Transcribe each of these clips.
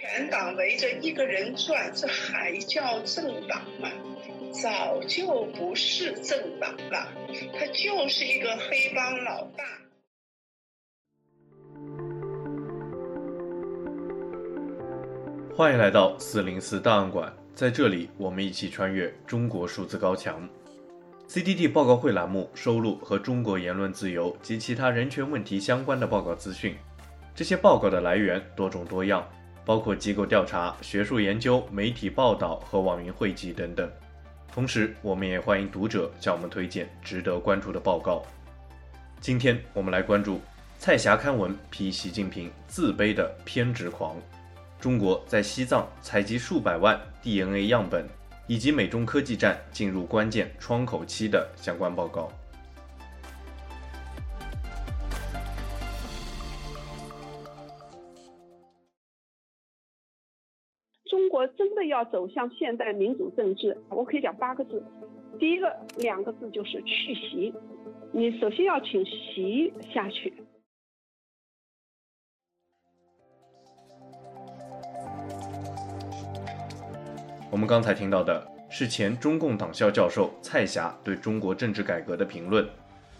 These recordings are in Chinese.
全党围着一个人转，这还叫政党吗？早就不是政党了，他就是一个黑帮老大。欢迎来到四零四档案馆，在这里，我们一起穿越中国数字高墙。CDT 报告会栏目收录和中国言论自由及其他人权问题相关的报告资讯，这些报告的来源多种多样，包括机构调查、学术研究、媒体报道和网民汇集等等。同时，我们也欢迎读者向我们推荐值得关注的报告。今天我们来关注蔡霞刊文批习近平自卑的偏执狂，中国在西藏采集数百万 DNA 样本，以及美中科技战进入关键窗口期的相关报告。要走向现代民主政治，我可以讲八个字。第一个两个字就是去习，你首先要请习下去。我们刚才听到的是前中共党校教授蔡霞对中国政治改革的评论。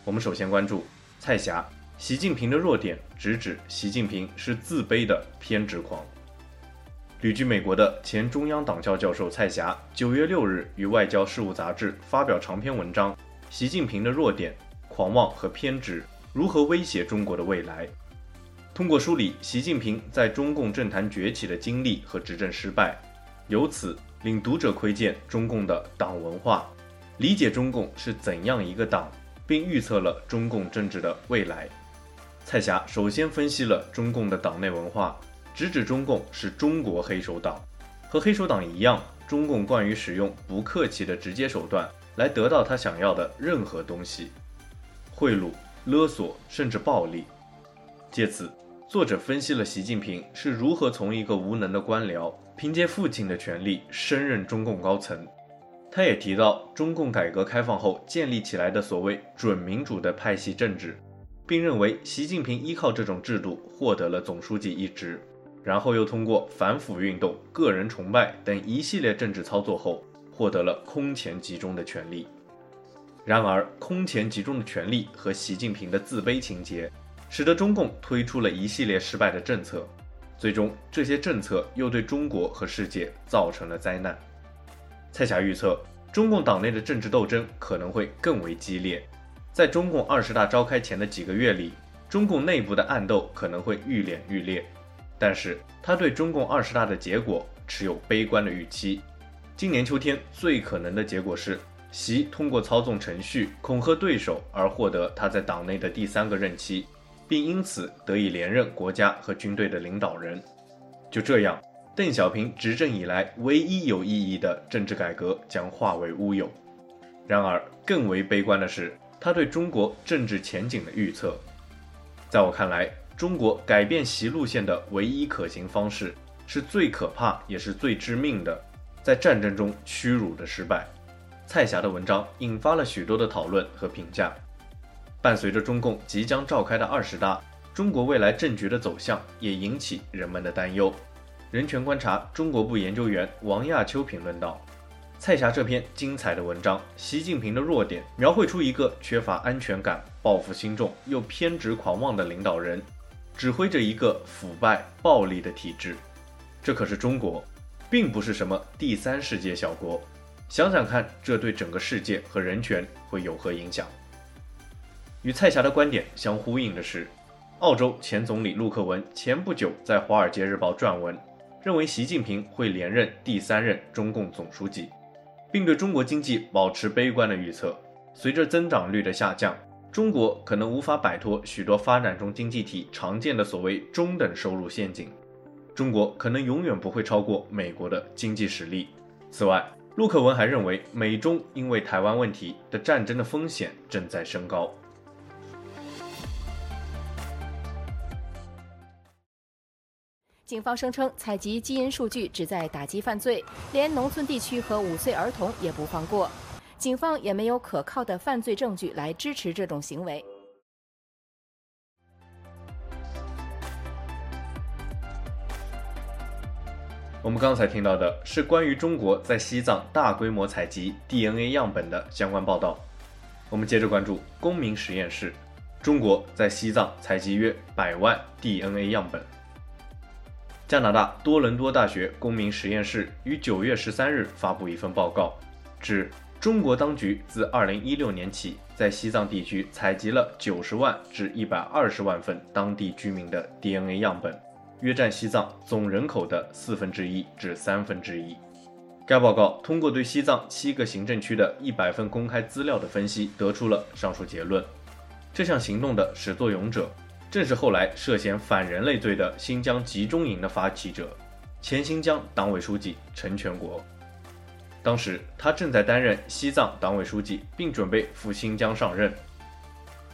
我们首先关注蔡霞，习近平的弱点，直指习近平是自卑的偏执狂。旅居美国的前中央党校教授蔡霞，九月六日于《外交事务》杂志发表长篇文章《习近平的弱点：狂妄和偏执如何威胁中国的未来》。通过梳理习近平在中共政坛崛起的经历和执政失败，由此令读者窥见中共的党文化，理解中共是怎样一个党，并预测了中共政治的未来。蔡霞首先分析了中共的党内文化。直指中共是中国黑手党，和黑手党一样，中共惯于使用不客气的直接手段来得到他想要的任何东西，贿赂、勒索，甚至暴力。借此，作者分析了习近平是如何从一个无能的官僚，凭借父亲的权力升任中共高层。他也提到中共改革开放后建立起来的所谓准民主的派系政治，并认为习近平依靠这种制度获得了总书记一职。然后又通过反腐运动、个人崇拜等一系列政治操作后，获得了空前集中的权力。然而，空前集中的权力和习近平的自卑情结，使得中共推出了一系列失败的政策。最终，这些政策又对中国和世界造成了灾难。蔡霞预测，中共党内的政治斗争可能会更为激烈。在中共二十大召开前的几个月里，中共内部的暗斗可能会愈演愈烈。但是他对中共二十大的结果持有悲观的预期。今年秋天最可能的结果是，习通过操纵程序恐吓对手而获得他在党内的第三个任期，并因此得以连任国家和军队的领导人。就这样，邓小平执政以来唯一有意义的政治改革将化为乌有。然而，更为悲观的是他对中国政治前景的预测。在我看来，中国改变习路线的唯一可行方式，是最可怕也是最致命的，在战争中屈辱的失败。蔡霞的文章引发了许多的讨论和评价。伴随着中共即将召开的二十大，中国未来政局的走向也引起人们的担忧。人权观察中国部研究员王亚秋评论道：“蔡霞这篇精彩的文章，习近平的弱点，描绘出一个缺乏安全感、报复心重又偏执狂妄的领导人。”指挥着一个腐败暴力的体制，这可是中国，并不是什么第三世界小国。想想看，这对整个世界和人权会有何影响？与蔡霞的观点相呼应的是，澳洲前总理陆克文前不久在《华尔街日报》撰文，认为习近平会连任第三任中共总书记，并对中国经济保持悲观的预测。随着增长率的下降。中国可能无法摆脱许多发展中经济体常见的所谓中等收入陷阱，中国可能永远不会超过美国的经济实力。此外，陆克文还认为，美中因为台湾问题的战争的风险正在升高。警方声称，采集基因数据旨在打击犯罪，连农村地区和五岁儿童也不放过。警方也没有可靠的犯罪证据来支持这种行为。我们刚才听到的是关于中国在西藏大规模采集 DNA 样本的相关报道。我们接着关注公民实验室，中国在西藏采集约百万 DNA 样本。加拿大多伦多大学公民实验室于九月十三日发布一份报告，指中国当局自二零一六年起，在西藏地区采集了九十万至一百二十万份当地居民的 DNA 样本。约占西藏总人口的四分之一至三分之一。该报告通过对西藏七个行政区的一百份公开资料的分析，得出了上述结论。这项行动的始作俑者，正是后来涉嫌反人类罪的新疆集中营的发起者，前新疆党委书记陈全国。当时他正在担任西藏党委书记，并准备赴新疆上任。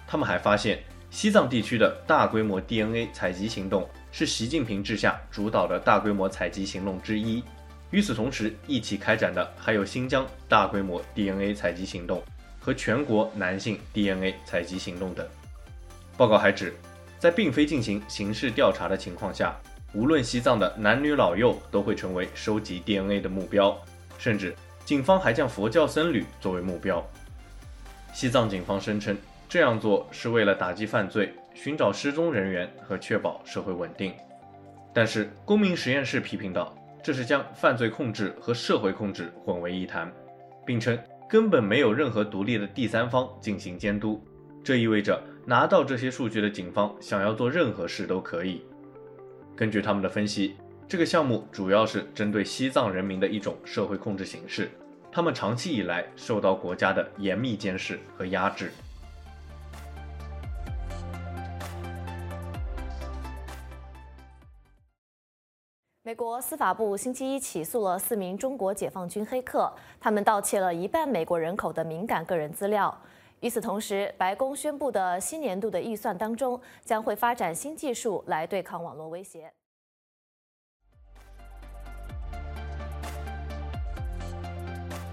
他们还发现，西藏地区的大规模 DNA 采集行动。是习近平治下主导的大规模采集行动之一。与此同时，一起开展的还有新疆大规模 DNA 采集行动和全国男性 DNA 采集行动等。报告还指，在并非进行刑事调查的情况下，无论西藏的男女老幼都会成为收集 DNA 的目标，甚至警方还将佛教僧侣作为目标。西藏警方声称，这样做是为了打击犯罪。寻找失踪人员和确保社会稳定，但是公民实验室批评道，这是将犯罪控制和社会控制混为一谈，并称根本没有任何独立的第三方进行监督。这意味着拿到这些数据的警方想要做任何事都可以。根据他们的分析，这个项目主要是针对西藏人民的一种社会控制形式，他们长期以来受到国家的严密监视和压制。美国司法部星期一起诉了四名中国解放军黑客，他们盗窃了一半美国人口的敏感个人资料。与此同时，白宫宣布的新年度的预算当中，将会发展新技术来对抗网络威胁。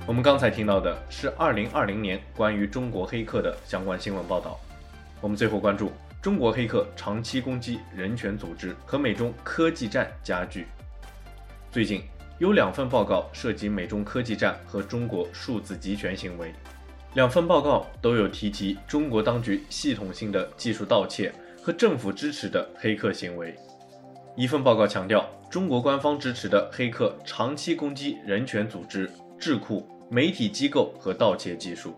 我们刚才听到的是二零二零年关于中国黑客的相关新闻报道。我们最后关注中国黑客长期攻击人权组织和美中科技战加剧。最近有两份报告涉及美中科技战和中国数字集权行为，两份报告都有提及中国当局系统性的技术盗窃和政府支持的黑客行为。一份报告强调，中国官方支持的黑客长期攻击人权组织、智库、媒体机构和盗窃技术；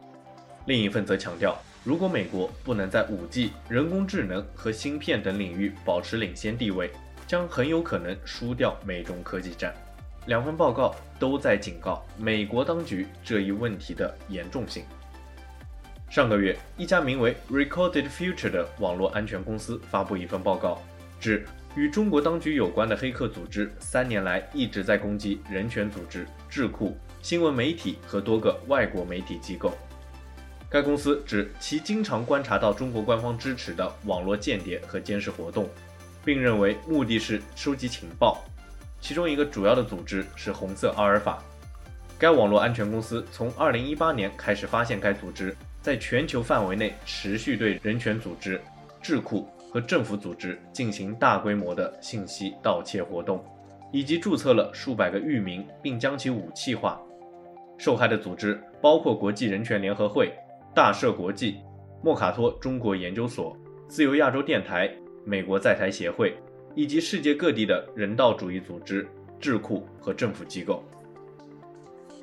另一份则强调，如果美国不能在 5G、人工智能和芯片等领域保持领先地位，将很有可能输掉美中科技战。两份报告都在警告美国当局这一问题的严重性。上个月，一家名为 Recorded Future 的网络安全公司发布一份报告，指与中国当局有关的黑客组织三年来一直在攻击人权组织、智库、新闻媒体和多个外国媒体机构。该公司指其经常观察到中国官方支持的网络间谍和监视活动。并认为目的是收集情报，其中一个主要的组织是红色阿尔法。该网络安全公司从2018年开始发现该组织在全球范围内持续对人权组织、智库和政府组织进行大规模的信息盗窃活动，以及注册了数百个域名并将其武器化。受害的组织包括国际人权联合会、大赦国际、莫卡托中国研究所、自由亚洲电台。美国在台协会以及世界各地的人道主义组织、智库和政府机构。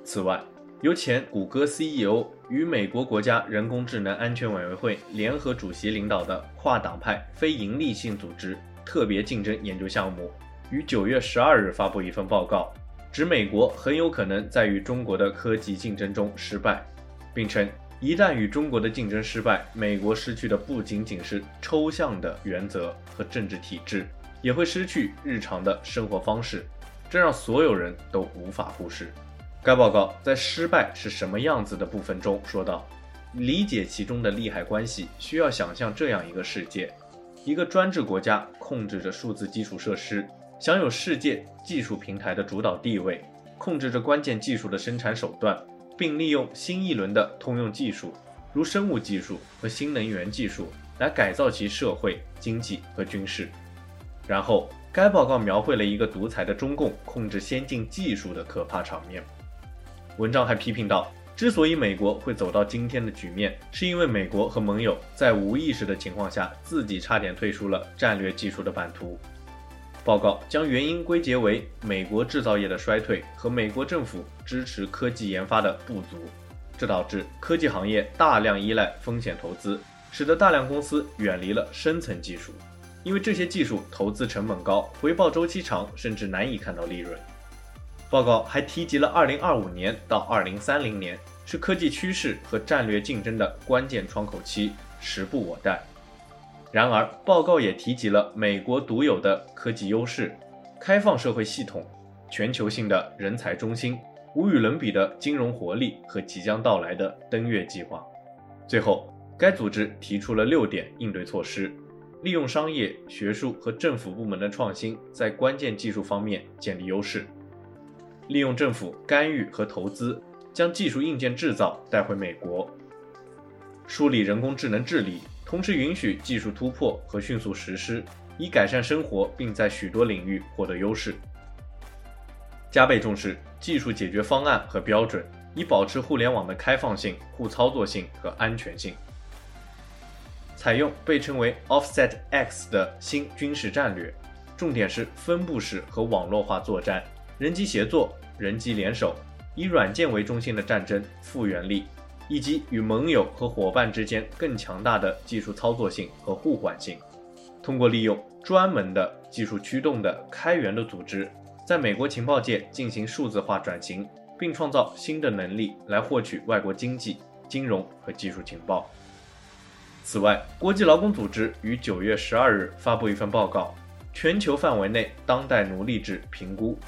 此外，由前谷歌 CEO 与美国国家人工智能安全委员会联合主席领导的跨党派非营利性组织特别竞争研究项目，于九月十二日发布一份报告，指美国很有可能在与中国的科技竞争中失败，并称。一旦与中国的竞争失败，美国失去的不仅仅是抽象的原则和政治体制，也会失去日常的生活方式，这让所有人都无法忽视。该报告在“失败是什么样子”的部分中说道：“理解其中的利害关系，需要想象这样一个世界：一个专制国家控制着数字基础设施，享有世界技术平台的主导地位，控制着关键技术的生产手段。”并利用新一轮的通用技术，如生物技术和新能源技术，来改造其社会、经济和军事。然后，该报告描绘了一个独裁的中共控制先进技术的可怕场面。文章还批评道，之所以美国会走到今天的局面，是因为美国和盟友在无意识的情况下，自己差点退出了战略技术的版图。报告将原因归结为美国制造业的衰退和美国政府支持科技研发的不足，这导致科技行业大量依赖风险投资，使得大量公司远离了深层技术。因为这些技术投资成本高，回报周期长，甚至难以看到利润。报告还提及了2025年到2030年是科技趋势和战略竞争的关键窗口期，时不我待。然而，报告也提及了美国独有的科技优势、开放社会系统、全球性的人才中心、无与伦比的金融活力和即将到来的登月计划。最后，该组织提出了六点应对措施。利用商业、学术和政府部门的创新，在关键技术方面建立优势；利用政府干预和投资，将技术硬件制造带回美国；梳理人工智能治理，同时允许技术突破和迅速实施，以改善生活，并在许多领域获得优势；加倍重视技术解决方案和标准，以保持互联网的开放性、互操作性和安全性。采用被称为 Offset X 的新军事战略，重点是分布式和网络化作战、人机协作、人机联手、以软件为中心的战争复原力，以及与盟友和伙伴之间更强大的技术操作性和互换性。通过利用专门的技术驱动的开源的组织，在美国情报界进行数字化转型，并创造新的能力来获取外国经济、金融和技术情报。此外，国际劳工组织于九月十二日发布一份报告，《全球范围内当代奴隶制评估：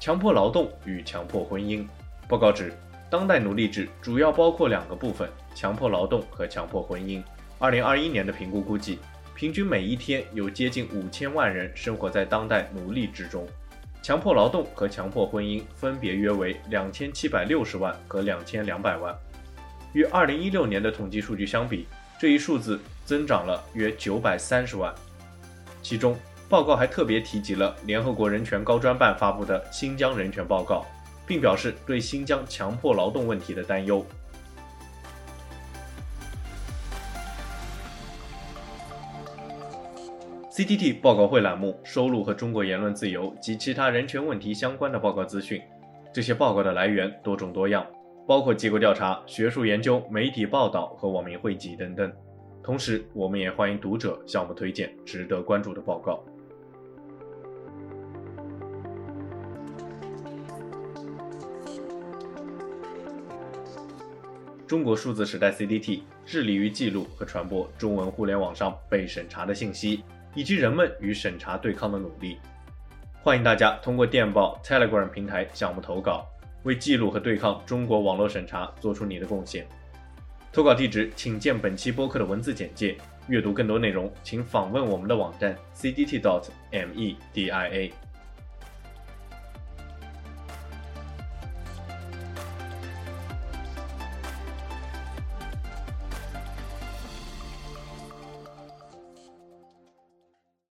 强迫劳动与强迫婚姻》。报告指，当代奴隶制主要包括两个部分：强迫劳动和强迫婚姻。二零二一年的评估估计，平均每一天有接近五千万人生活在当代奴隶之中。强迫劳动和强迫婚姻分别约为两千七百六十万和两千两百万，与二零一六年的统计数据相比。这一数字增长了约九百三十万，其中报告还特别提及了联合国人权高专办发布的新疆人权报告，并表示对新疆强迫劳动问题的担忧。CTT 报告会栏目收录和中国言论自由及其他人权问题相关的报告资讯，这些报告的来源多种多样。包括机构调查、学术研究、媒体报道和网民汇集等等。同时，我们也欢迎读者向我们推荐值得关注的报告。中国数字时代 CDT 致力于记录和传播中文互联网上被审查的信息，以及人们与审查对抗的努力。欢迎大家通过电报 Telegram 平台向我们投稿。为记录和对抗中国网络审查做出你的贡献。投稿地址请见本期播客的文字简介。阅读更多内容，请访问我们的网站 cdt.media。